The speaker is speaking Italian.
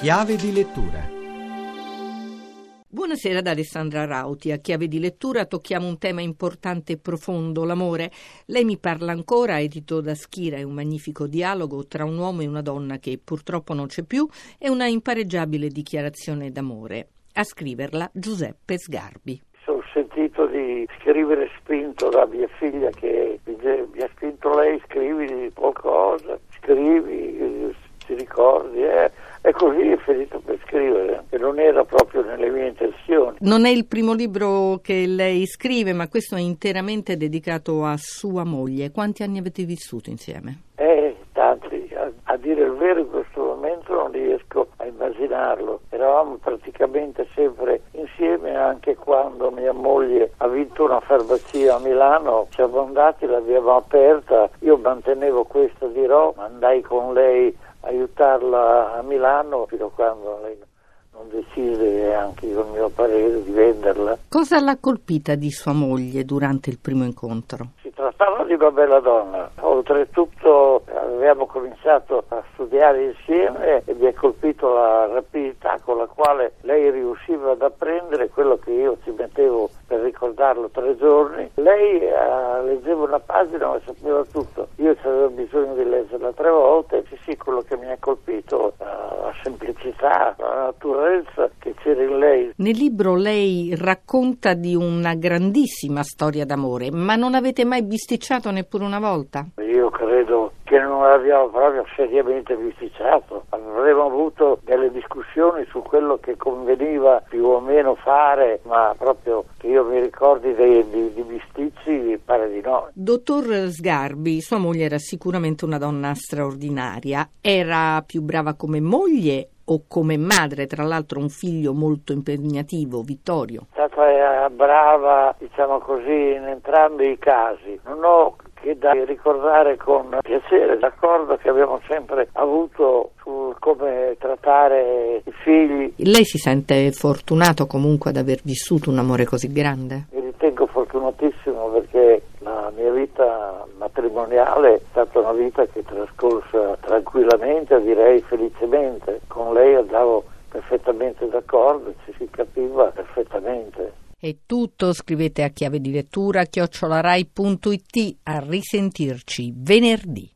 Chiave di lettura. Buonasera da Alessandra Rauti. A chiave di lettura tocchiamo un tema importante e profondo, l'amore. Lei mi parla ancora, edito da Schira, è un magnifico dialogo tra un uomo e una donna che purtroppo non c'è più, e una impareggiabile dichiarazione d'amore. A scriverla Giuseppe Sgarbi. Ho sentito di scrivere spinto da mia figlia che mi ha spinto lei, scrivi qualcosa, scrivi, ti ricordi, eh? E così è finito per scrivere, che non era proprio nelle mie intenzioni. Non è il primo libro che lei scrive, ma questo è interamente dedicato a sua moglie. Quanti anni avete vissuto insieme? Eh, tanti. A, a dire il vero in questo momento non riesco a immaginarlo. Eravamo praticamente sempre insieme anche quando mia moglie ha vinto una farmacia a Milano, siamo andati, l'abbiamo aperta, io mantenevo questa di Roma, andai con lei aiutarla a Milano fino a quando lei non decise anche con il mio parere di venderla. Cosa l'ha colpita di sua moglie durante il primo incontro? Si trattava di una bella donna, oltretutto avevamo cominciato a studiare insieme e mi ha colpito la rapidità con la quale lei riusciva ad apprendere quello che io ci mettevo per ricordarlo tre giorni. Lei uh, leggeva una pagina ma sapeva tutto. Io avevo bisogno di leggerla tre volte. Sì, sì, quello che mi ha colpito, uh, la semplicità, la naturalezza che c'era in lei. Nel libro lei racconta di una grandissima storia d'amore, ma non avete mai bisticciato neppure una volta? Io credo che non l'abbiamo proprio seriamente bisticciato. Avremmo avuto delle discussioni su quello che conveniva più o meno fare, ma proprio che io mi ricordi dei, di, di bisticci, pare di no. Dottor Sgarbi, sua moglie era sicuramente una donna straordinaria. Era più brava come moglie o come madre, tra l'altro un figlio molto impegnativo, Vittorio? È stata brava, diciamo così, in entrambi i casi. Non ho che da ricordare con piacere l'accordo che abbiamo sempre avuto su come trattare i figli. Lei si sente fortunato comunque ad aver vissuto un amore così grande? Ritengo fortunatissimo perché la mia vita matrimoniale è stata una vita che è trascorsa tranquillamente, direi felicemente. Con lei andavo perfettamente d'accordo, ci si capiva perfettamente. È tutto, scrivete a chiave di lettura chiocciolarai.it a risentirci venerdì.